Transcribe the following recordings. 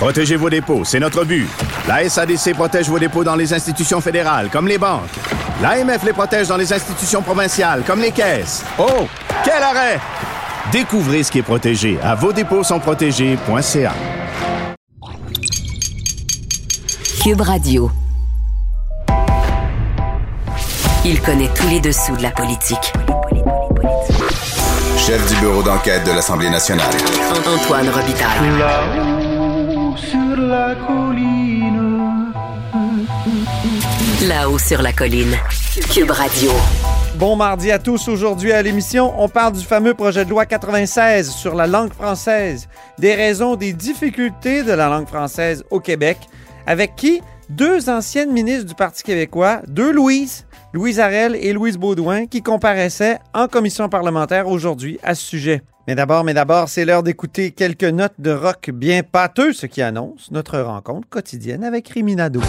Protégez vos dépôts, c'est notre but. La SADC protège vos dépôts dans les institutions fédérales, comme les banques. L'AMF les protège dans les institutions provinciales, comme les caisses. Oh, quel arrêt! Découvrez ce qui est protégé à vos dépôts sont protégés.ca. Cube Radio. Il connaît tous les dessous de la politique. Chef du bureau d'enquête de l'Assemblée nationale. Antoine Robitaille. Là-haut sur la colline. Là-haut sur la colline. Cube Radio. Bon mardi à tous. Aujourd'hui à l'émission, on parle du fameux projet de loi 96 sur la langue française, des raisons des difficultés de la langue française au Québec, avec qui? Deux anciennes ministres du Parti québécois, deux Louise, Louise Arel et Louise Baudouin, qui comparaissaient en commission parlementaire aujourd'hui à ce sujet. Mais d'abord, mais d'abord, c'est l'heure d'écouter quelques notes de rock bien pâteux, ce qui annonce notre rencontre quotidienne avec Riminado.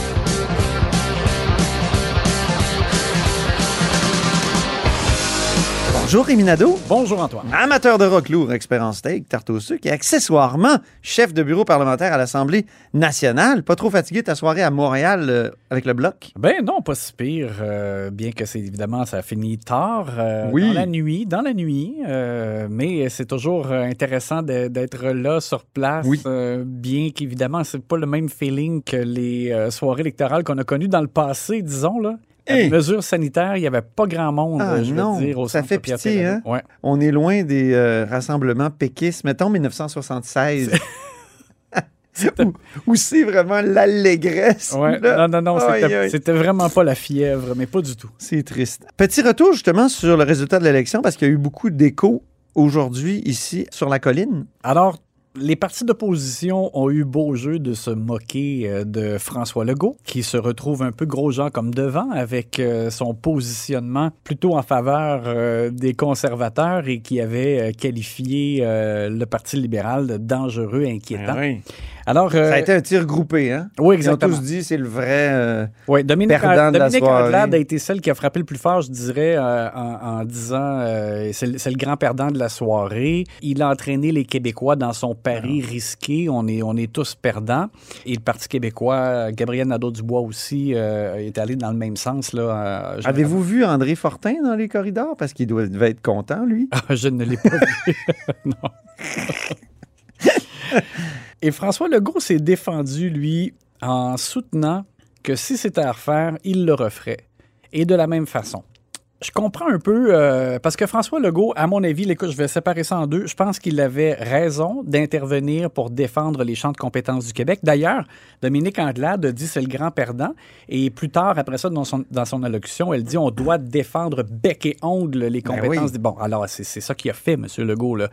Bonjour Réminado. Bonjour Antoine. Amateur de rock lourd, expert en steak, tarte au sucre et accessoirement chef de bureau parlementaire à l'Assemblée nationale. Pas trop fatigué ta soirée à Montréal euh, avec le bloc? Ben non, pas si pire, euh, bien que c'est évidemment ça a fini tard euh, Oui. dans la nuit, dans la nuit, mais c'est toujours intéressant d'être là sur place, Oui. bien qu'évidemment c'est pas le même feeling que les soirées électorales qu'on a connues dans le passé, disons là. Les mesures sanitaires, il n'y avait pas grand monde, Ah, je non, veux dire, au ça fait pitié, hein? Ouais. On est loin des euh, rassemblements péquistes, mettons 1976. où, où c'est vraiment l'allégresse. Ouais, non, non, non, c'était vraiment pas la fièvre, mais pas du tout. C'est triste. Petit retour justement sur le résultat de l'élection parce qu'il y a eu beaucoup d'échos aujourd'hui ici sur la colline. Alors, les partis d'opposition ont eu beau jeu de se moquer euh, de François Legault, qui se retrouve un peu gros gens comme devant avec euh, son positionnement plutôt en faveur euh, des conservateurs et qui avait qualifié le Parti libéral de dangereux, inquiétant. Alors, euh, Ça a été un tir groupé, hein? oui, Ils ont exactement. tous dit c'est le vrai. euh, Oui, Dominique, perdant de la Dominique. Anglade a été celle qui a frappé le plus fort, je dirais, euh, en, en disant euh, c'est le grand perdant de la soirée. Il a entraîné les Québécois dans son pari Ah. risqué. On est, on est tous perdants. Et le Parti québécois, Gabriel Nadeau-Dubois aussi, euh, est allé dans le même sens. là. euh, Avez-vous vu André Fortin dans les corridors? Parce qu'il doit, devait être content, lui. Ah, je ne l'ai pas vu. non. Et François Legault s'est défendu, lui, en soutenant que si c'était à refaire, il le referait. Et de la même façon. Je comprends un peu, euh, parce que François Legault, à mon avis, écoute, je vais séparer ça en deux. Je pense qu'il avait raison d'intervenir pour défendre les champs de compétences du Québec. D'ailleurs, Dominique Anglade a dit c'est le grand perdant. Et plus tard, après ça, dans son, dans son allocution, elle dit on doit défendre bec et ongle les Ben compétences. oui. Bon, alors, c'est c'est ça qu'il a fait, M. Legault. Là.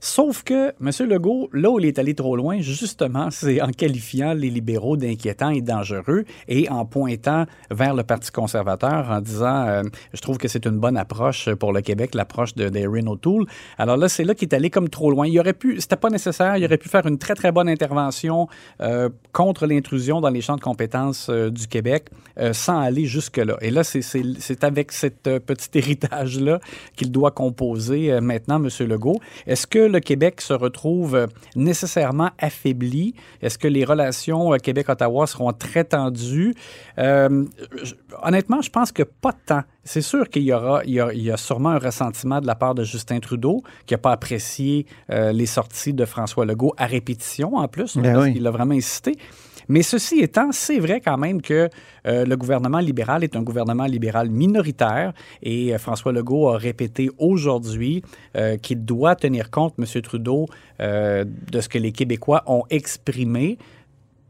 Sauf que M. Legault, là où il est allé trop loin, justement, c'est en qualifiant les libéraux d'inquiétants et dangereux et en pointant vers le Parti conservateur en disant euh, Je trouve que c'est une bonne approche pour le Québec, l'approche de d'Erin O'Toole. Alors là, c'est là qu'il est allé comme trop loin. Il aurait pu, c'était pas nécessaire, il aurait pu faire une très, très bonne intervention euh, contre l'intrusion dans les champs de compétences euh, du Québec euh, sans aller jusque-là. Et là, c'est- avec cet petit héritage-là qu'il doit composer maintenant, M. Legault. Est-ce que le Québec se retrouve nécessairement affaibli? Est-ce que les relations Québec-Ottawa seront très tendues? Honnêtement, je pense que pas tant. C'est sûr qu'il y aura, il y, a, il y a sûrement un ressentiment de la part de Justin Trudeau, qui n'a pas apprécié euh, les sorties de François Legault à répétition, en plus, Ben parce oui. qu'il a vraiment insisté. Mais ceci étant, c'est vrai quand même que euh, le gouvernement libéral est un gouvernement libéral minoritaire et euh, François Legault a répété aujourd'hui euh, qu'il doit tenir compte, M. Trudeau, de ce que les Québécois ont exprimé.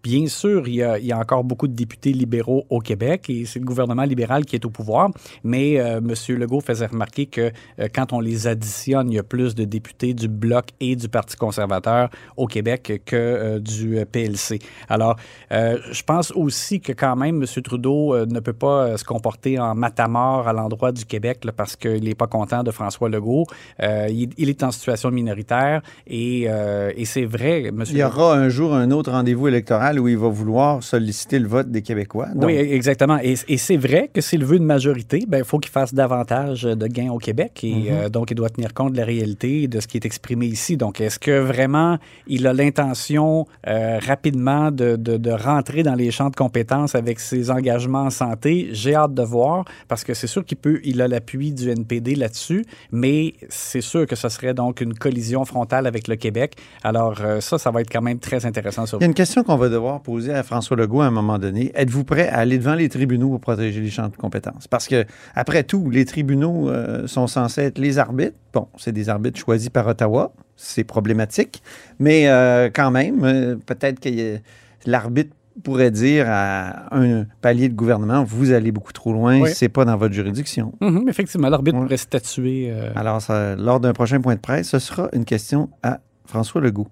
Bien sûr, il y, a, encore beaucoup de députés libéraux au Québec et c'est le gouvernement libéral qui est au pouvoir, mais euh, M. Legault faisait remarquer que euh, quand on les additionne, il y a plus de députés du Bloc et du Parti conservateur au Québec que euh, du PLC. Alors, euh, je pense aussi que quand même, M. Trudeau ne peut pas se comporter en matamor à l'endroit du Québec parce qu'il n'est pas content de François Legault. Il, il, est en situation minoritaire et, et c'est vrai, M. Il y aura un jour un autre rendez-vous électoral où il va vouloir solliciter le vote des Québécois. Donc... Oui, exactement. Et, et c'est vrai que s'il veut une majorité, ben, il faut qu'il fasse davantage de gains au Québec. Et mm -hmm. euh, donc, il doit tenir compte de la réalité de ce qui est exprimé ici. Donc, est-ce que vraiment il a l'intention euh, rapidement de, de, de, rentrer dans les champs de compétences avec ses engagements en santé? J'ai hâte de voir parce que c'est sûr qu'il peut, il a l'appui du NPD là-dessus, mais c'est sûr que ce serait donc une collision frontale avec le Québec. Alors, euh, ça, ça va être quand même très intéressant. Sur il y a une question qu'on va devoir poser à François Legault à un moment donné. Êtes-vous prêt à aller devant les tribunaux pour protéger les champs de compétences? Parce que, après tout, les tribunaux euh, sont censés être les arbitres. Bon, c'est des arbitres choisis par Ottawa. C'est problématique. Mais euh, quand même, euh, peut-être que l'arbitre pourrait dire à un palier de gouvernement vous allez beaucoup trop loin, oui. c'est pas dans votre juridiction. Mm -hmm, effectivement, l'arbitre pourrait statuer. Alors, ça, lors d'un prochain point de presse, ce sera une question à François Legault.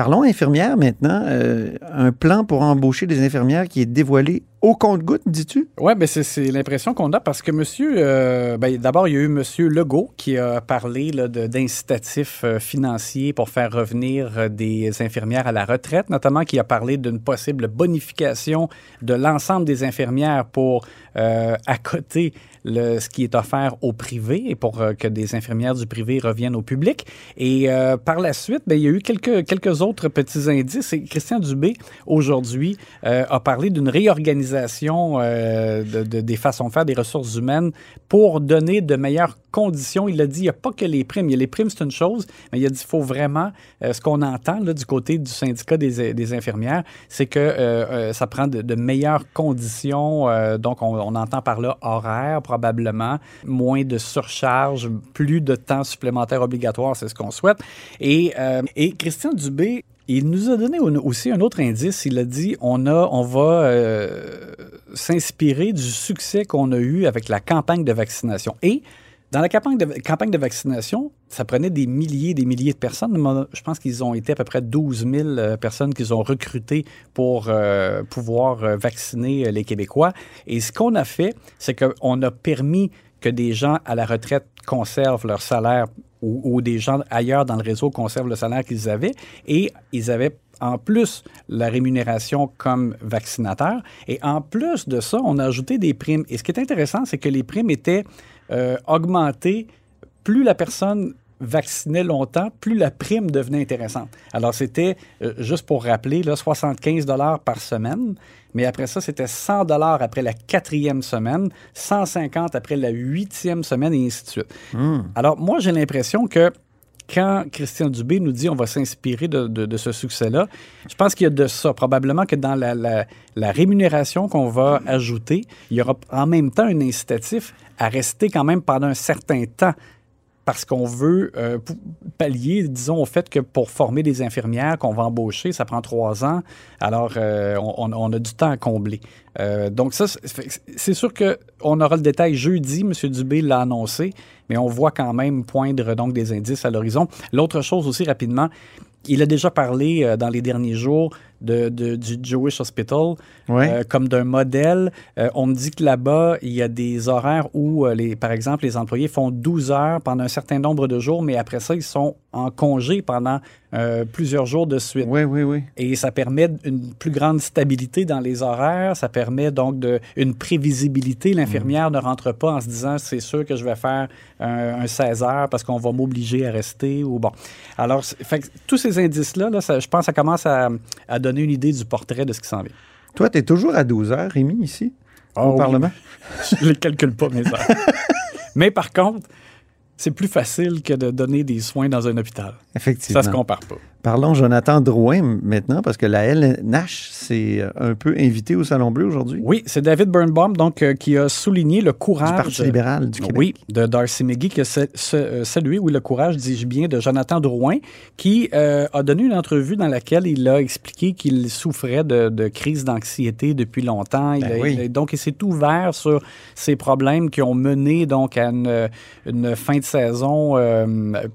Parlons infirmières maintenant. Euh, un plan pour embaucher des infirmières qui est dévoilé au compte-goutte, dis-tu? Oui, ben c'est l'impression qu'on a parce que monsieur, euh, ben, d'abord, il y a eu monsieur Legault qui a parlé d'incitatifs euh, financiers pour faire revenir des infirmières à la retraite, notamment qui a parlé d'une possible bonification de l'ensemble des infirmières pour accoter ce qui est offert au privé et pour euh, que des infirmières du privé reviennent au public. Et euh, par la suite, ben, il y a eu quelques, quelques autres petits indices. Et Christian Dubé, aujourd'hui, euh, a parlé d'une réorganisation de, de, des façons de faire des ressources humaines pour donner de meilleures conditions. Il a dit, il n'y a pas que les primes. Il y a les primes, c'est une chose, mais il a dit, il faut vraiment, ce qu'on entend du côté du syndicat des, des infirmières, c'est que ça prend de, de meilleures conditions. donc, on, on, entend par là horaire, probablement, moins de surcharge, plus de temps supplémentaire obligatoire, c'est ce qu'on souhaite. Et, euh, et Christian Dubé, il nous a donné aussi un autre indice. Il a dit on a, on va euh, s'inspirer du succès qu'on a eu avec la campagne de vaccination. Et dans la campagne de, vaccination, ça prenait des milliers des milliers de personnes. Je pense qu'ils ont été à peu près 12 000 personnes qu'ils ont recrutées pour euh, pouvoir euh, vacciner les Québécois. Et ce qu'on a fait, c'est qu'on a permis que des gens à la retraite conservent leur salaire ou, ou, des gens ailleurs dans le réseau conservent le salaire qu'ils avaient et ils avaient en plus la rémunération comme vaccinateur. Et en plus de ça, on a ajouté des primes. Et ce qui est intéressant, c'est que les primes étaient euh, augmentées plus la personne vaccinait longtemps, plus la prime devenait intéressante. Alors, c'était, euh, juste pour rappeler, là, 75 par semaine, mais après ça, c'était 100 après la quatrième semaine, 150 après la huitième semaine, et ainsi de suite. Mm. Alors, moi, j'ai l'impression que quand Christian Dubé nous dit on va s'inspirer de, ce succès-là, je pense qu'il y a de ça. Probablement que dans la, la, la rémunération qu'on va ajouter, il y aura en même temps un incitatif à rester quand même pendant un certain temps parce qu'on veut euh, pallier, disons, au fait que pour former des infirmières qu'on va embaucher, ça prend trois ans. Alors, euh, on, a du temps à combler. Euh, donc, ça, c'est sûr qu'on aura le détail jeudi. M. Dubé l'a annoncé, mais on voit quand même poindre donc des indices à l'horizon. L'autre chose aussi, rapidement, il a déjà parlé dans les derniers jours de, de, du Jewish Hospital euh, comme d'un modèle. Euh, on me dit que là-bas, il y a des horaires où, euh, les, par exemple, les employés font 12 heures pendant un certain nombre de jours, mais après ça, ils sont en congé pendant plusieurs jours de suite. Oui, oui, oui. Et ça permet une plus grande stabilité dans les horaires. Ça permet donc de, une prévisibilité. L'infirmière mmh. ne rentre pas en se disant c'est sûr que je vais faire un, un 16 heures parce qu'on va m'obliger à rester. ou bon. Alors, fait, tous ces indices-là, là, ça, je pense que ça commence à, à donner une idée du portrait de ce qui s'en vient. Toi, tu es toujours à 12 heures, Rémi, ici, oh, au oui. Parlement? je ne les calcule pas, mes heures. Mais par contre, c'est plus facile que de donner des soins dans un hôpital. Effectivement. Ça se compare pas. Parlons Jonathan Drouin maintenant, parce que la LNH s'est euh, un peu invitée au Salon Bleu aujourd'hui. Oui, c'est David Birnbaum donc, euh, qui a souligné le courage. Du Parti libéral du Québec. Oui, de Darcy McGee, qui a euh, salué, oui, le courage, dis-je bien, de Jonathan Drouin, qui a donné une entrevue dans laquelle il a expliqué qu'il souffrait de, crise d'anxiété depuis longtemps. Il Ben donc, il s'est ouvert sur ces problèmes qui ont mené donc à une, fin de saison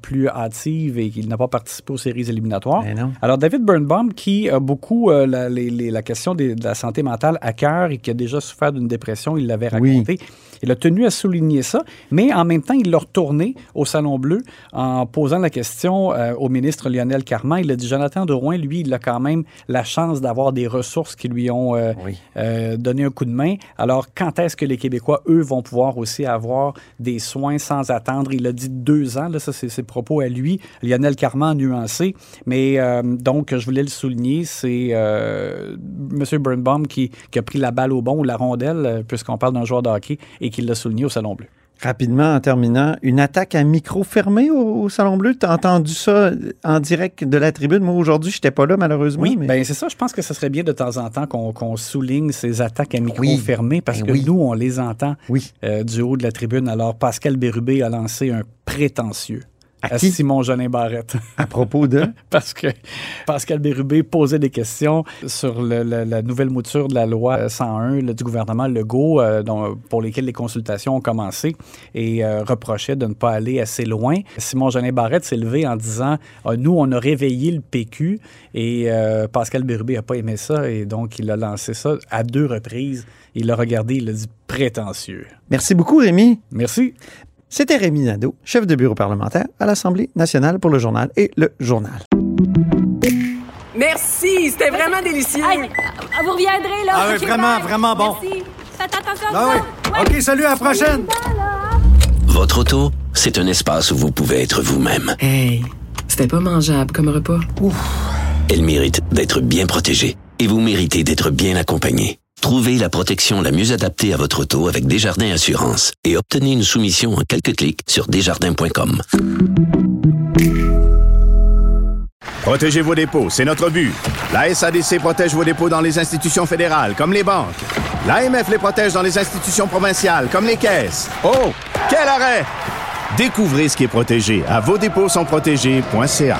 plus hâtive et qu'il n'a pas participé aux séries éliminatoires Ben alors, David Birnbaum, qui a beaucoup euh, la, la, question de la santé mentale à cœur et qui a déjà souffert d'une dépression, il l'avait raconté. Il a tenu à souligner ça, mais en même temps, il l'a retourné au Salon Bleu en posant la question euh, au ministre Lionel Carman. Il a dit Jonathan Drouin, lui, il a quand même la chance d'avoir des ressources qui lui ont euh, donné un coup de main. Alors, quand est-ce que les Québécois, eux, vont pouvoir aussi avoir des soins sans attendre? Il a dit deux ans, là, ça, c'est ses propos à lui. Lionel Carman a nuancé. Mais euh, donc, je voulais le souligner, c'est euh, M. Birnbaum qui, a pris la balle au bon ou la rondelle, euh, puisqu'on parle d'un joueur de hockey, et qui l'a souligné au Salon Bleu. Rapidement, en terminant, une attaque à micro fermé au, Salon Bleu? Tu as entendu ça en direct de la tribune? Moi, aujourd'hui, je n'étais pas là, malheureusement. Oui, mais... ben, c'est ça. Je pense que ce serait bien de temps en temps qu'on souligne ces attaques à micro fermé parce ben que nous, on les entend oui. du haut de la tribune. Alors, Pascal Bérubé a lancé un prétentieux à, Simon Jolin Barrette. À propos de? Parce que Pascal Bérubé posait des questions sur la nouvelle mouture de la loi 101 du gouvernement Legault, euh, pour lesquelles les consultations ont commencé, et euh, reprochait de ne pas aller assez loin. Simon Jolin Barrette s'est levé en disant ah, Nous, on a réveillé le PQ, et euh, Pascal Bérubé n'a pas aimé ça, et donc il a lancé ça à deux reprises. Il l'a regardé, il a dit prétentieux. Merci beaucoup, Rémi. Merci. C'était Rémi Nadeau, chef de bureau parlementaire à l'Assemblée nationale pour le journal et le journal. Merci, c'était vraiment délicieux. vous reviendrez, là. Ah oui, vraiment, vraiment bon. Merci. Faites attention ah oui. OK, salut, à la prochaine. Votre auto, c'est un espace où vous pouvez être vous-même. Hey, c'était pas mangeable comme repas. Ouf. Elle mérite d'être bien protégée et vous méritez d'être bien accompagnée. Trouvez la protection la mieux adaptée à votre auto avec Desjardins Assurance et obtenez une soumission en quelques clics sur desjardins.com. Protégez vos dépôts, c'est notre but. La SADC protège vos dépôts dans les institutions fédérales, comme les banques. L'AMF les protège dans les institutions provinciales, comme les caisses. Oh, quel arrêt! Découvrez ce qui est protégé à vos dépôts sont protégés.ca.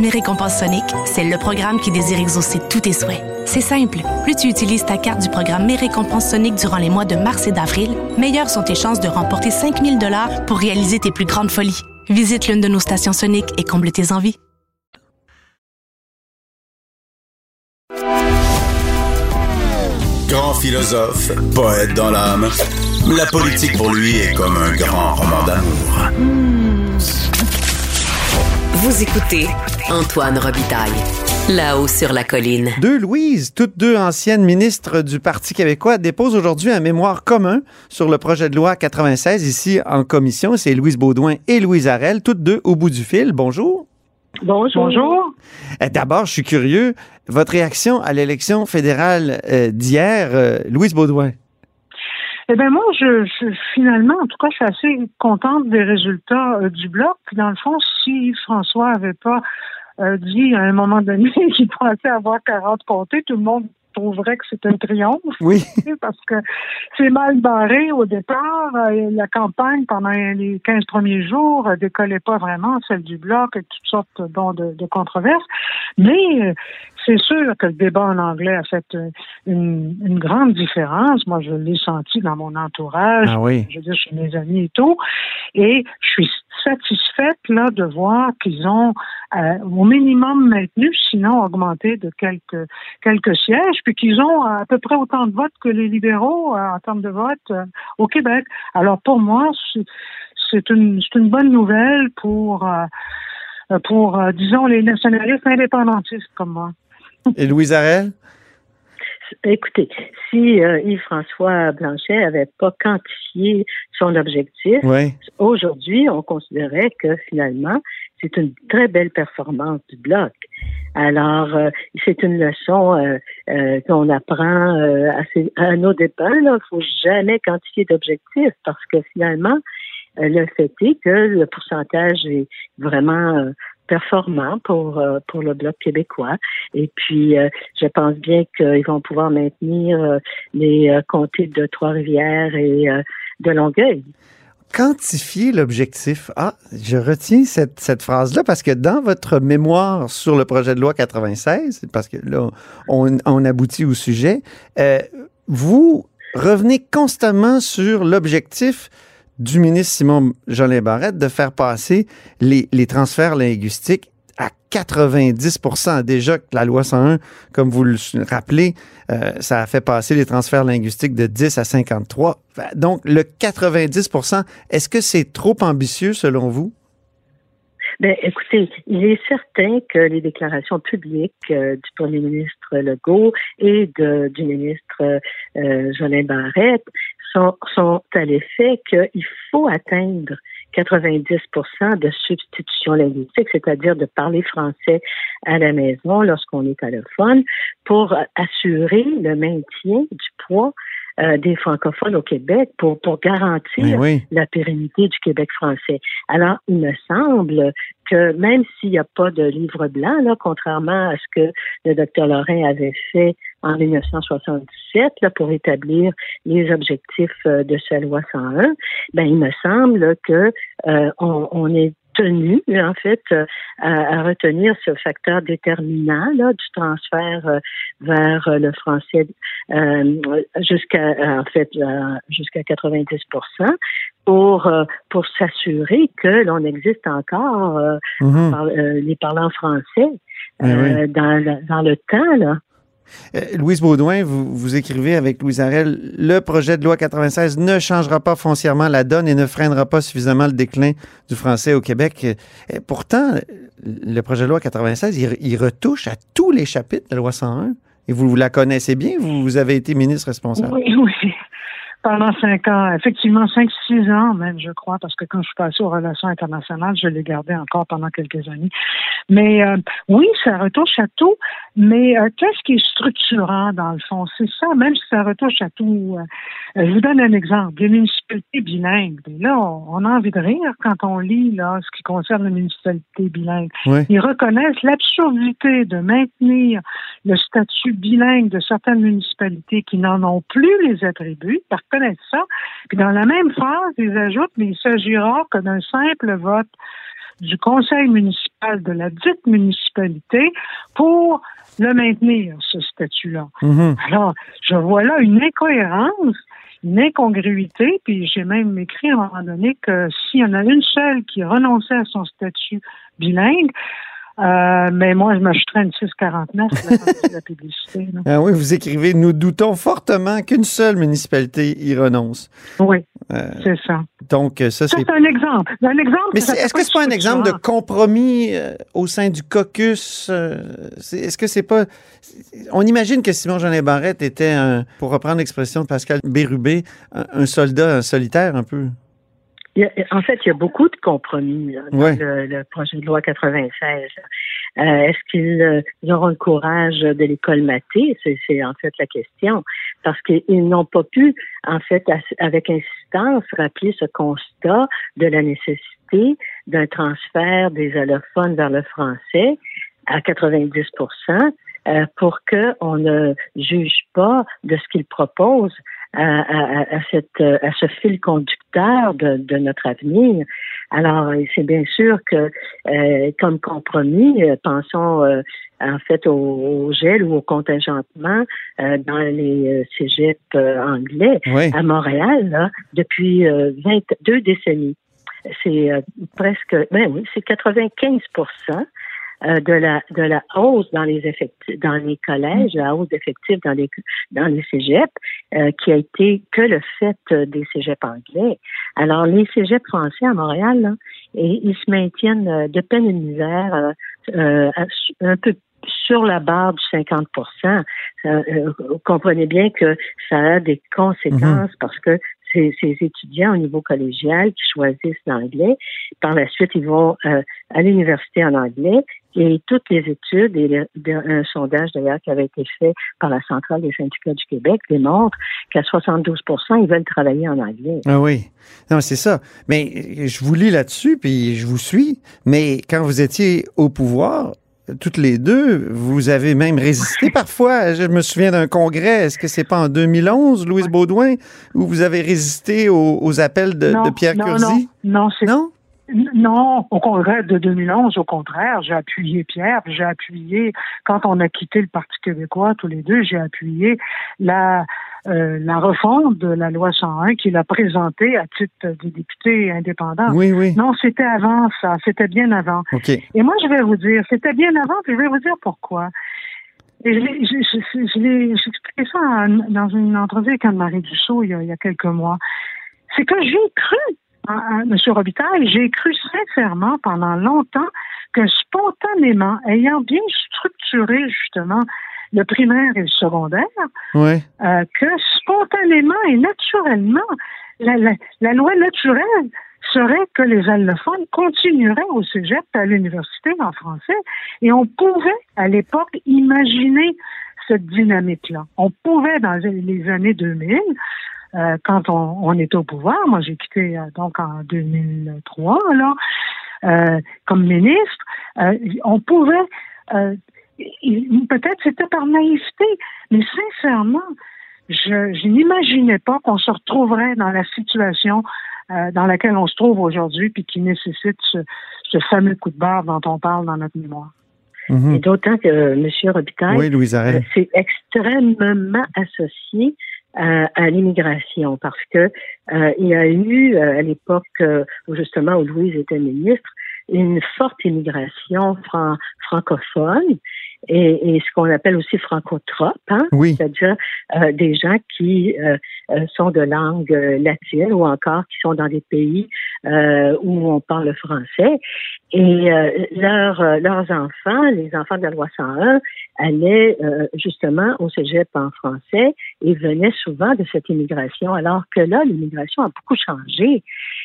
Mes récompenses Sonic, c'est le programme qui désire exaucer tous tes souhaits. C'est simple. Plus tu utilises ta carte du programme Mes récompenses Sonic durant les mois de mars et d'avril, meilleures sont tes chances de remporter 5000 dollars pour réaliser tes plus grandes folies. Visite l'une de nos stations Sonic et comble tes envies. Grand philosophe, poète dans l'âme, la politique pour lui est comme un grand roman d'amour. Vous écoutez Antoine Robitaille. Là-haut sur la colline. Deux Louise, toutes deux anciennes ministres du Parti québécois, déposent aujourd'hui un mémoire commun sur le projet de loi 96 ici en commission. C'est Louise Baudouin et Louise Arel, toutes deux au bout du fil. Bonjour. Bonjour. Bonjour. Eh, d'abord, je suis curieux. Votre réaction à l'élection fédérale euh, d'hier, euh, Louise Baudouin? Eh bien, moi, je, finalement, en tout cas, je suis assez contente des résultats euh, du bloc. Puis, dans le fond, si François avait pas euh, dit à un moment donné qu'il pensait avoir 40 comtés, tout le monde trouverait que c'est un triomphe. Oui. Parce que c'est mal barré au départ. Euh, la campagne, pendant les 15 premiers jours, ne décollait pas vraiment, celle du Bloc, et toutes sortes bon, de, de controverses. Mais euh, c'est sûr que le débat en anglais a fait euh, une, une grande différence. Moi, je l'ai senti dans mon entourage, ah oui. je veux dire, chez mes amis et tout. Et je suis satisfaite là de voir qu'ils ont euh, au minimum maintenu, sinon augmenté de quelques quelques sièges, puis qu'ils ont à peu près autant de votes que les libéraux euh, en termes de vote euh, au Québec. Alors pour moi, c'est une c'est une bonne nouvelle pour pour disons les nationalistes indépendantistes comme moi. Et Louise Arel? Écoutez, si euh, Yves-François Blanchet avait pas quantifié son objectif, aujourd'hui, on considérait que finalement, c'est une très belle performance du bloc. Alors, euh, c'est une leçon euh, qu'on apprend à, à, nos dépens. Il ne faut jamais quantifier d'objectif parce que finalement, le fait est que le pourcentage est vraiment performant pour pour le bloc québécois. Et puis, je pense bien qu'ils vont pouvoir maintenir les comtés de Trois-Rivières et de Longueuil quantifier l'objectif. Ah, je retiens cette, cette phrase-là parce que dans votre mémoire sur le projet de loi 96, parce que là, on, aboutit au sujet, euh, vous revenez constamment sur l'objectif du ministre Simon Jolin Barrette de faire passer les, transferts linguistiques à 90% Déjà la loi 101, comme vous le rappelez, euh, ça a fait passer les transferts linguistiques de 10 à 53. Donc, le 90% est-ce que c'est trop ambitieux selon vous? Bien, écoutez, il est certain que les déclarations publiques euh, du premier ministre Legault et du ministre euh, Jolin Barrette sont, sont à l'effet qu'il faut atteindre 90% de substitution linguistique, c'est-à-dire de parler français à la maison lorsqu'on est allophone, pour assurer le maintien du poids euh, des francophones au Québec pour, pour garantir la pérennité du Québec français. Alors, il me semble que même s'il n'y a pas de livre blanc, là, contrairement à ce que le docteur Lorrain avait fait en 1977 là, pour établir les objectifs euh, de ce loi 101, ben il me semble que euh, on, on, est tenu, en fait, euh, à, retenir ce facteur déterminant là, du transfert euh, vers le français jusqu'à en fait jusqu'à 90 pour pour s'assurer que l'on existe encore mm-hmm. les parlants français eh dans, dans le temps là. Euh, Louise Baudouin, vous, vous, écrivez avec Louise Arel, le projet de loi 96 ne changera pas foncièrement la donne et ne freinera pas suffisamment le déclin du français au Québec. Euh, pourtant, le projet de loi 96, il, retouche à tous les chapitres de la loi 101. Et vous, vous la connaissez bien, vous, vous avez été ministre responsable. Oui, oui pendant cinq ans, effectivement cinq, six ans même, je crois, parce que quand je suis passée aux relations internationales, je l'ai gardé encore pendant quelques années. Mais euh, oui, ça retouche à tout, mais euh, qu'est-ce qui est structurant dans le fond? C'est ça, même si ça retouche à tout. Euh, je vous donne un exemple. Les municipalités bilingues. là, on, a envie de rire quand on lit là, ce qui concerne les municipalités bilingues. Ils reconnaissent l'absurdité de maintenir le statut bilingue de certaines municipalités qui n'en ont plus les attributs. Par connaître ça. Puis dans la même phrase, ils ajoutent, mais il s'agira que d'un simple vote du conseil municipal de la dite municipalité pour le maintenir, ce statut-là. Mm-hmm. Alors, je vois là une incohérence, une incongruité, puis j'ai même écrit à un moment donné que s'il y en a une seule qui renonçait à son statut bilingue, euh, mais moi, je m'achèterais une 649 de la publicité. Ah oui, vous écrivez Nous doutons fortement qu'une seule municipalité y renonce. Oui, euh, c'est ça. Donc, ça, c'est. un exemple. Un exemple mais est-ce que c'est pas un exemple de compromis euh, au sein du caucus? est-ce que c'est pas. On imagine que Simon Jean Barrette était, un, pour reprendre l'expression de Pascal Bérubé, un soldat un solitaire un peu en fait, il y a beaucoup de compromis dans le, projet de loi 96. Euh, est-ce qu'ils euh, auront le courage de les colmater? C'est en fait la question. Parce qu'ils n'ont pas pu, en fait, avec insistance, rappeler ce constat de la nécessité d'un transfert des allophones vers le français à 90% euh, pour qu'on ne juge pas de ce qu'ils proposent à, à, cette, à ce fil conducteur de, de notre avenir. Alors, c'est bien sûr que, euh, comme compromis, euh, pensons euh, en fait au, gel ou au contingentement dans les cégeps anglais à Montréal là, depuis 22 décennies. C'est presque, ben oui, c'est 95 euh, de la de la hausse dans les effectifs dans les collèges, la hausse d'effectifs dans les dans les cégeps, euh, qui a été que le fait euh, des cégeps anglais. Alors les cégeps français à Montréal, là, et, ils se maintiennent de peine et misère un peu sur la barre du 50 Vous comprenez bien que ça a des conséquences mm-hmm. parce que ces, ces, étudiants au niveau collégial qui choisissent l'anglais. Par la suite, ils vont euh, à l'université en anglais Et toutes les études et un sondage d'ailleurs qui avait été fait par la Centrale des syndicats du Québec démontrent qu'à 72 ils veulent travailler en anglais. Ah oui. Non, c'est ça. Mais je vous lis là-dessus, puis je vous suis. Mais quand vous étiez au pouvoir, toutes les deux, vous avez même résisté parfois. Je me souviens d'un congrès, est-ce que c'est pas en 2011, Louise Baudouin, où vous avez résisté aux, appels de, Pierre non, Curzi? Non, non, c'est... Non? Non, au congrès de 2011, au contraire, j'ai appuyé Pierre, j'ai appuyé, quand on a quitté le Parti québécois, tous les deux, j'ai appuyé la, euh, la refonte de la loi 101 qu'il a présentée à titre de député indépendant. Oui, oui. Non, c'était avant ça, c'était bien avant. Et moi, je vais vous dire, c'était bien avant, puis je vais vous dire pourquoi. Et je l'ai expliqué ça dans une entrevue avec Anne-Marie Dussault il y, a, il y a quelques mois. C'est que j'ai cru M. Robitaille, j'ai cru sincèrement pendant longtemps que spontanément, ayant bien structuré justement le primaire et le secondaire, euh, que spontanément et naturellement, la, la, loi naturelle serait que les allophones continueraient au cégep à l'université en français et on pouvait à l'époque imaginer cette dynamique-là. On pouvait dans les années 2000 euh, quand on, on, était au pouvoir. Moi, j'ai quitté euh, donc en 2003, là, euh, comme ministre. Euh, on pouvait, peut-être c'était par naïveté, mais sincèrement, je, je n'imaginais pas qu'on se retrouverait dans la situation dans laquelle on se trouve aujourd'hui, puis qui nécessite ce, ce, fameux coup de barre dont on parle dans notre mémoire. Mm-hmm. Et d'autant que M. Robitaille, oui, c'est extrêmement associé à, l'immigration parce que euh, il y a eu euh, à l'époque euh, où justement où Louise était ministre une forte immigration francophone et, et ce qu'on appelle aussi francotrope, hein? oui. c'est-à-dire euh, des gens qui euh, euh, sont de langue latine ou encore qui sont dans des pays où on parle français. Et leurs, leurs enfants, les enfants de la loi 101, allaient justement au cégep en français et venaient souvent de cette immigration, alors que là, l'immigration a beaucoup changé.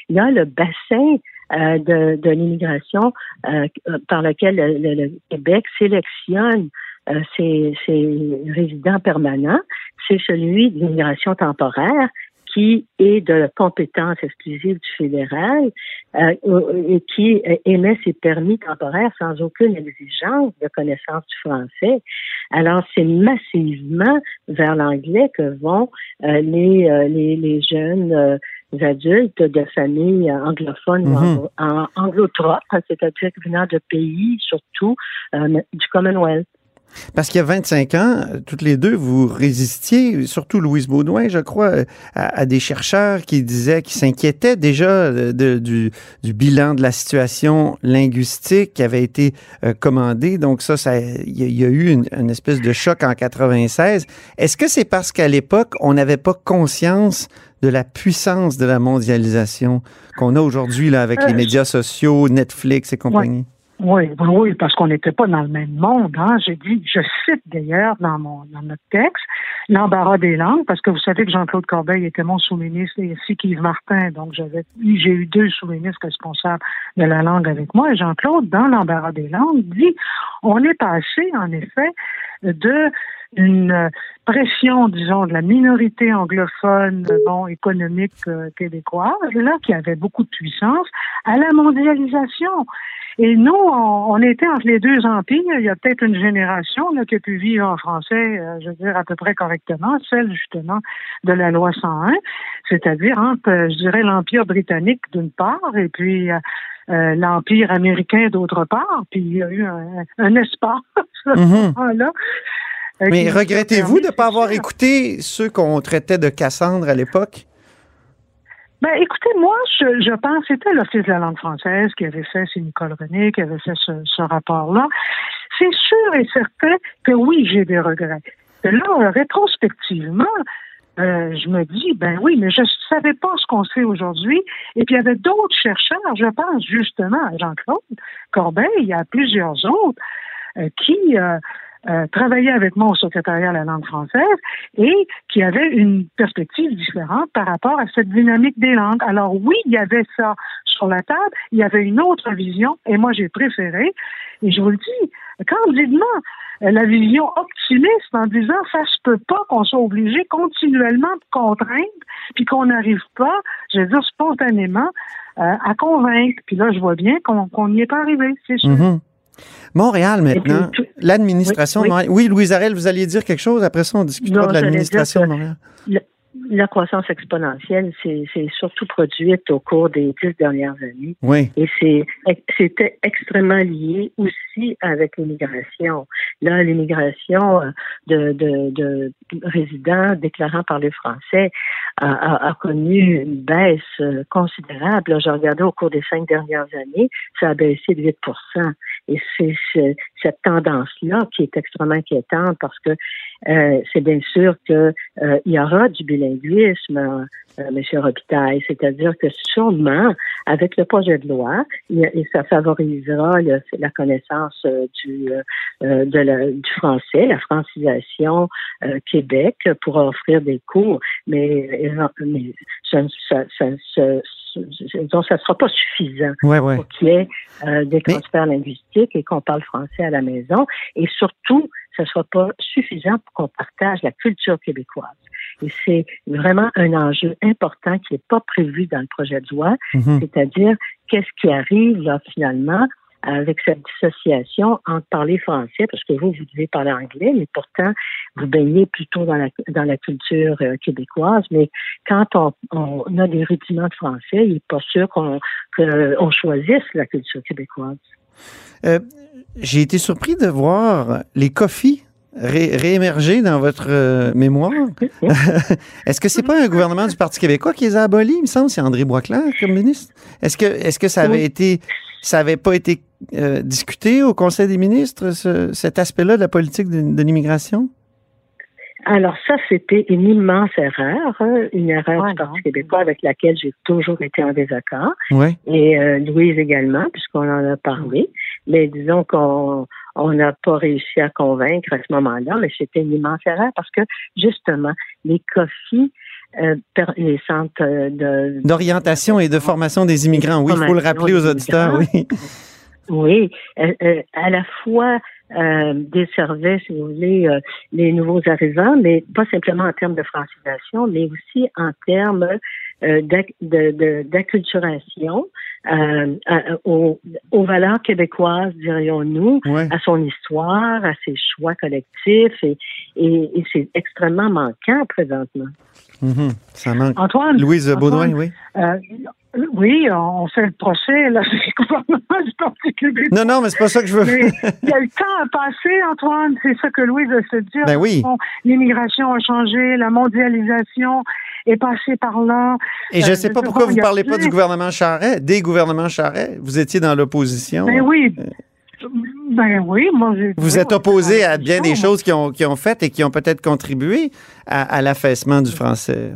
Là, le bassin euh, de, de l'immigration euh, par lequel le, Québec sélectionne euh, ses, ses, résidents permanents, c'est celui de l'immigration temporaire qui est de compétence exclusive du fédéral et qui émet ses permis temporaires sans aucune exigence de connaissance du français. Alors, c'est massivement vers l'anglais que vont les, les, les, jeunes adultes de familles anglophones ou mhm. anglotropes, c'est-à-dire venant de pays, surtout euh, du Commonwealth. Parce qu'il y a 25 ans, toutes les deux, vous résistiez, surtout Louise Baudouin, je crois, à, des chercheurs qui disaient, qui s'inquiétaient déjà de, du, du, bilan de la situation linguistique qui avait été euh, commandé. Donc ça, ça il y, a eu une, une, espèce de choc en 96. Est-ce que c'est parce qu'à l'époque, on n'avait pas conscience de la puissance de la mondialisation qu'on a aujourd'hui là avec les euh, médias sociaux, Netflix et compagnie? Oui, oui, parce qu'on n'était pas dans le même monde. Hein. J'ai dit, je cite d'ailleurs dans mon dans notre texte l'embarras des langues, parce que vous savez que Jean-Claude Corbeil était mon sous-ministre et ainsi qu'Yves Martin, donc j'avais j'ai eu deux sous-ministres responsables de la langue avec moi. Et Jean-Claude, dans l'embarras des langues, dit on est passé en effet de une pression, disons, de la minorité anglophone, bon, économique euh, québécoise, là, qui avait beaucoup de puissance, à la mondialisation. Et nous, on, était entre les deux empires. Il y a peut-être une génération là, qui a pu vivre en français, euh, je veux dire, à peu près correctement, celle justement de la loi 101, c'est-à-dire entre, euh, je dirais, l'Empire britannique d'une part et puis l'Empire américain d'autre part. Puis il y a eu un, espace mm-hmm. là mais regrettez-vous de ne pas avoir écouté ceux qu'on traitait de Cassandre à l'époque? Ben, écoutez, moi, je, je pense c'était l'Office de la langue française qui avait fait, c'est Nicole René qui avait fait ce, rapport-là. C'est sûr et certain que oui, j'ai des regrets. là, rétrospectivement, euh, je me dis, ben oui, mais je ne savais pas ce qu'on sait aujourd'hui. Et puis, il y avait d'autres chercheurs, je pense justement à Jean-Claude Corbeil, il y a plusieurs autres, euh, qui, euh, euh, travaillait avec moi au secrétariat à la langue française et qui avait une perspective différente par rapport à cette dynamique des langues. Alors oui, il y avait ça sur la table, il y avait une autre vision et moi j'ai préféré, et je vous le dis, candidement, la vision optimiste en disant ça se peut pas qu'on soit obligé continuellement de contraindre puis qu'on n'arrive pas, je veux dire spontanément, euh, à convaincre. Puis là, je vois bien qu'on n'y est pas arrivé, c'est sûr. Mhm. Montréal maintenant, l'administration oui, de Montréal. Oui, Louise Arel, vous alliez dire quelque chose? Après ça, on discutera Non, de l'administration de Montréal. la croissance exponentielle, c'est surtout produite au cours des dix dernières années. Oui. Et c'était extrêmement lié aussi avec l'immigration. Là, l'immigration euh, de, de, de résidents déclarant parler français a, a, a connu une baisse euh, considérable. J'ai regardé au cours des cinq dernières années, ça a baissé de 8 Et c'est cette tendance-là qui est extrêmement inquiétante parce que euh, c'est bien sûr que euh, y aura du bilinguisme, euh, M. Robitaille, c'est-à-dire que sûrement, avec le projet de loi, y ça favorisera le- la connaissance euh, du, euh, euh, de la- du français, la francisation euh, Québec pour offrir des cours, mais, euh, mais ça, ça, ça, ça- ça- donc ça sera pas suffisant Ouais, ouais. pour qu'il y ait euh, des transferts linguistiques et qu'on parle français à la maison. Et surtout, ça ne soit pas suffisant pour qu'on partage la culture québécoise. Et c'est vraiment un enjeu important qui n'est pas prévu dans le projet de loi, Mhm. c'est-à-dire qu'est-ce qui arrive là finalement? Avec cette dissociation entre parler français, parce que vous, vous devez parler anglais, mais pourtant, vous baignez plutôt dans la, dans la culture euh, québécoise. Mais quand on, a des rudiments de français, il n'est pas sûr qu'on qu'on choisisse la culture québécoise. Euh, J'ai été surpris de voir les coffees ré- réémerger dans votre euh, mémoire? Est-ce que c'est pas un gouvernement du Parti québécois qui les a abolis, il me semble, c'est André Boisclair comme ministre? Est-ce que, est-ce que ça avait Oui. été, ça avait pas été euh, discuté au Conseil des ministres, ce- cet aspect-là de la politique de, de l'immigration? Alors ça, c'était une immense erreur, hein, une erreur du Parti québécois avec laquelle j'ai toujours été en désaccord. Oui. Et euh, Louise également, puisqu'on en a parlé. Mais disons qu'on on n'a pas réussi à convaincre à ce moment-là, mais c'était une immense erreur parce que justement, les COFI, euh, les centres euh, de D'orientation et de formation des immigrants, oui, il faut le rappeler aux auditeurs, oui. Oui, euh, euh, à la fois euh, desservait, si vous voulez, euh, les nouveaux arrivants, mais pas simplement en termes de francisation, mais aussi en termes euh, d'acculturation euh, aux, aux valeurs québécoises, dirions-nous, Ouais. à son histoire, à ses choix collectifs, et, et, et c'est extrêmement manquant présentement. Mhm, Ça manque. Antoine. Louise Baudouin, oui. euh, oui, on fait le procès là, du gouvernement du Parti québécois. Non, non, mais c'est pas ça que je veux. Il y a le temps à passer, Antoine. C'est ça que Louise veut se dire. Ben oui. L'immigration a changé, la mondialisation est passée par là. Et je Euh, ne sais pas pourquoi vous ne parlez pas du gouvernement Charret, des gouvernements Charret. Vous étiez dans l'opposition. Ben oui. Ben oui, moi. Vous êtes opposé à bien des choses qui ont, qui ont fait et qui ont peut-être contribué à, à l'affaissement du français.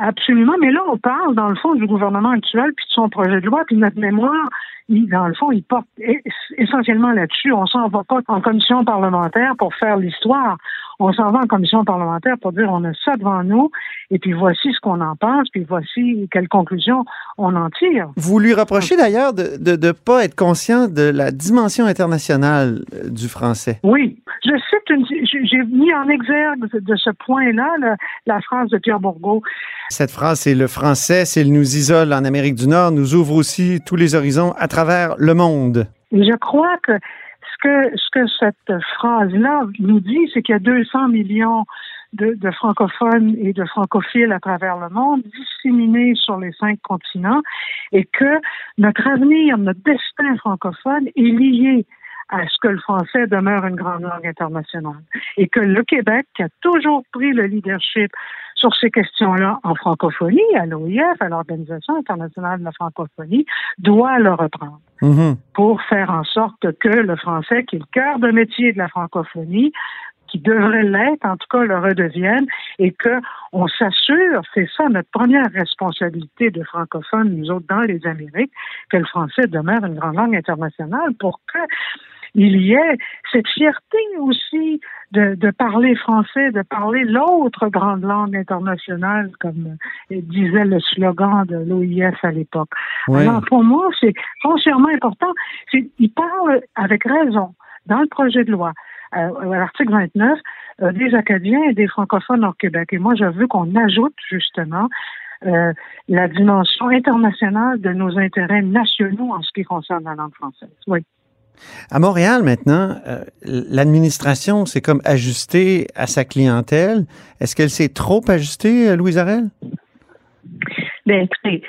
Absolument, mais là, on parle, dans le fond, du gouvernement actuel, puis de son projet de loi, puis notre mémoire, il, dans le fond, il porte es- essentiellement là-dessus. On s'en va pas en commission parlementaire pour faire l'histoire. On s'en va en commission parlementaire pour dire on a ça devant nous, et puis voici ce qu'on en pense, puis voici quelles conclusions on en tire. Vous lui reprochez d'ailleurs de ne de, de pas être conscient de la dimension internationale euh, du français. Oui, je cite une, j'ai j'ai mis en exergue de ce point-là la, la phrase de Pierre Bourgault. Cette phrase, c'est le français, s'il nous isole en Amérique du Nord, nous ouvre aussi tous les horizons à travers le monde. Je crois que ce que, ce que cette phrase-là nous dit, c'est qu'il y a 200 millions de francophones et de francophiles à travers le monde, disséminés sur les cinq continents, et que notre avenir, notre destin francophone est lié à ce que le français demeure une grande langue internationale. Et que le Québec, qui a toujours pris le leadership sur ces questions-là en francophonie, à l'OIF, à l'Organisation internationale de la francophonie, doit le reprendre Mhm. pour faire en sorte que le français, qui est le cœur de métier de la francophonie, qui devrait l'être, en tout cas le redevienne, et que on s'assure, c'est ça notre première responsabilité de francophones, nous autres dans les Amériques, que le français demeure une grande langue internationale pour que il y ait cette fierté aussi de, de parler français, de parler l'autre grande langue internationale, comme disait le slogan de l'OIF à l'époque. Alors pour moi, c'est foncièrement important. Il parle avec raison dans le projet de loi. Euh, à l'article 29, euh, des Acadiens et des francophones au Québec. Et moi, je veux qu'on ajoute justement euh, la dimension internationale de nos intérêts nationaux en ce qui concerne la langue française. Oui. À Montréal, maintenant, euh, l'administration s'est comme ajustée à sa clientèle. Est-ce qu'elle s'est trop ajustée, Louise Arel? Bien, écoutez,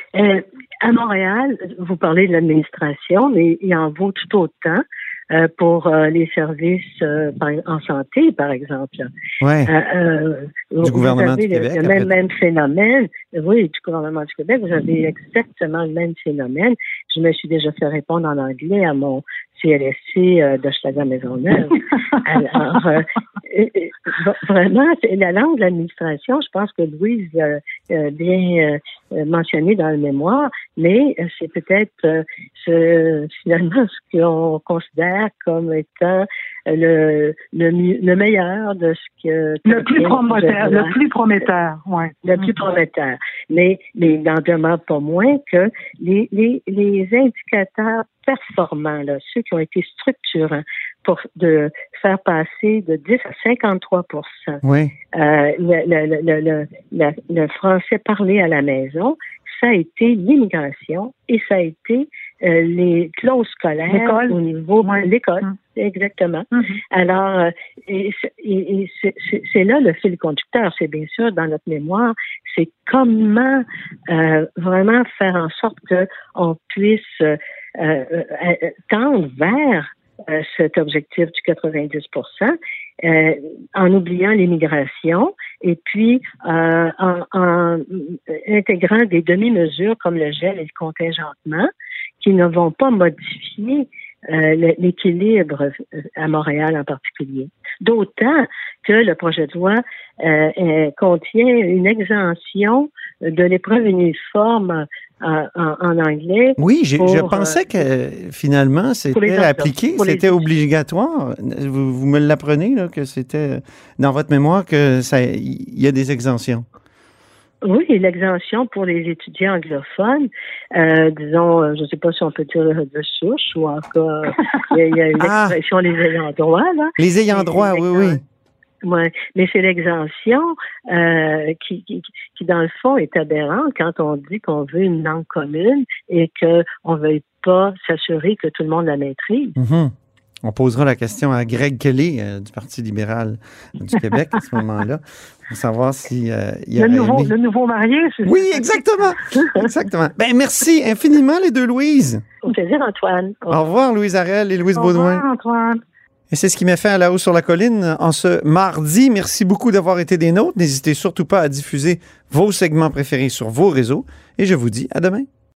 à Montréal, vous parlez de l'administration, mais il en vaut tout autant euh, pour euh, les services euh, en santé, par exemple. Ouais. du gouvernement du Québec. Le même, même phénomène. Oui, du gouvernement du Québec, vous avez exactement le même phénomène. Je me suis déjà fait répondre en anglais à mon CLSC euh, de Maisonneuve. Alors, euh, euh, vraiment, la langue de l'administration, je pense que Louise a bien mentionné dans le mémoire, mais c'est peut-être finalement ce qu'on considère comme étant le, le, le, meilleur de ce que... Le plus prometteur, le plus prometteur, ouais. Le plus prometteur. Mais, mais n'en demeure pas moins que les, les, les indicateurs performants, là, ceux qui ont été structurants pour de faire passer de 10 à 53 oui. euh, le, le, le, le, français parlé à la maison, ça a été l'immigration et ça a été euh, les clauses scolaires au niveau de l'école. Hum. Exactement. Hum. Alors, euh, et, c'est là le fil conducteur. C'est bien sûr dans notre mémoire, c'est comment euh, vraiment faire en sorte qu'on puisse euh, euh, tendre vers cet objectif du 90 en oubliant l'immigration et puis en, en, intégrant des demi-mesures comme le gel et le contingentement qui ne vont pas modifier euh, l'équilibre euh, à Montréal en particulier. D'autant que le projet de loi euh, contient une exemption de l'épreuve uniforme en, anglais. Oui, je pensais que finalement c'était appliqué, c'était obligatoire. Vous, vous me l'apprenez que c'était dans votre mémoire que ça, il y a des exemptions. Oui, l'exemption pour les étudiants anglophones, euh, disons, euh, je ne sais pas si on peut dire de souche ou encore, il y a, une ah! expression les ayants droit, là. Les ayants droit, oui, oui. Ouais, mais c'est l'exemption euh, qui, qui, qui, dans le fond, est aberrante quand on dit qu'on veut une langue commune et qu'on ne veut pas s'assurer que tout le monde la maîtrise. Mm-hmm. On posera la question à Greg Kelly euh, du Parti libéral du Québec à ce moment-là pour savoir si euh, il le, nouveau, le nouveau marié. Oui, exactement. exactement. Ben, merci infiniment les deux Louise. Au plaisir Antoine. Au revoir Louise Arel et Louise Baudouin. Au revoir Antoine. Et c'est ce qui m'a fait à la haut sur la colline en ce mardi. Merci beaucoup d'avoir été des nôtres. N'hésitez surtout pas à diffuser vos segments préférés sur vos réseaux. Et je vous dis à demain.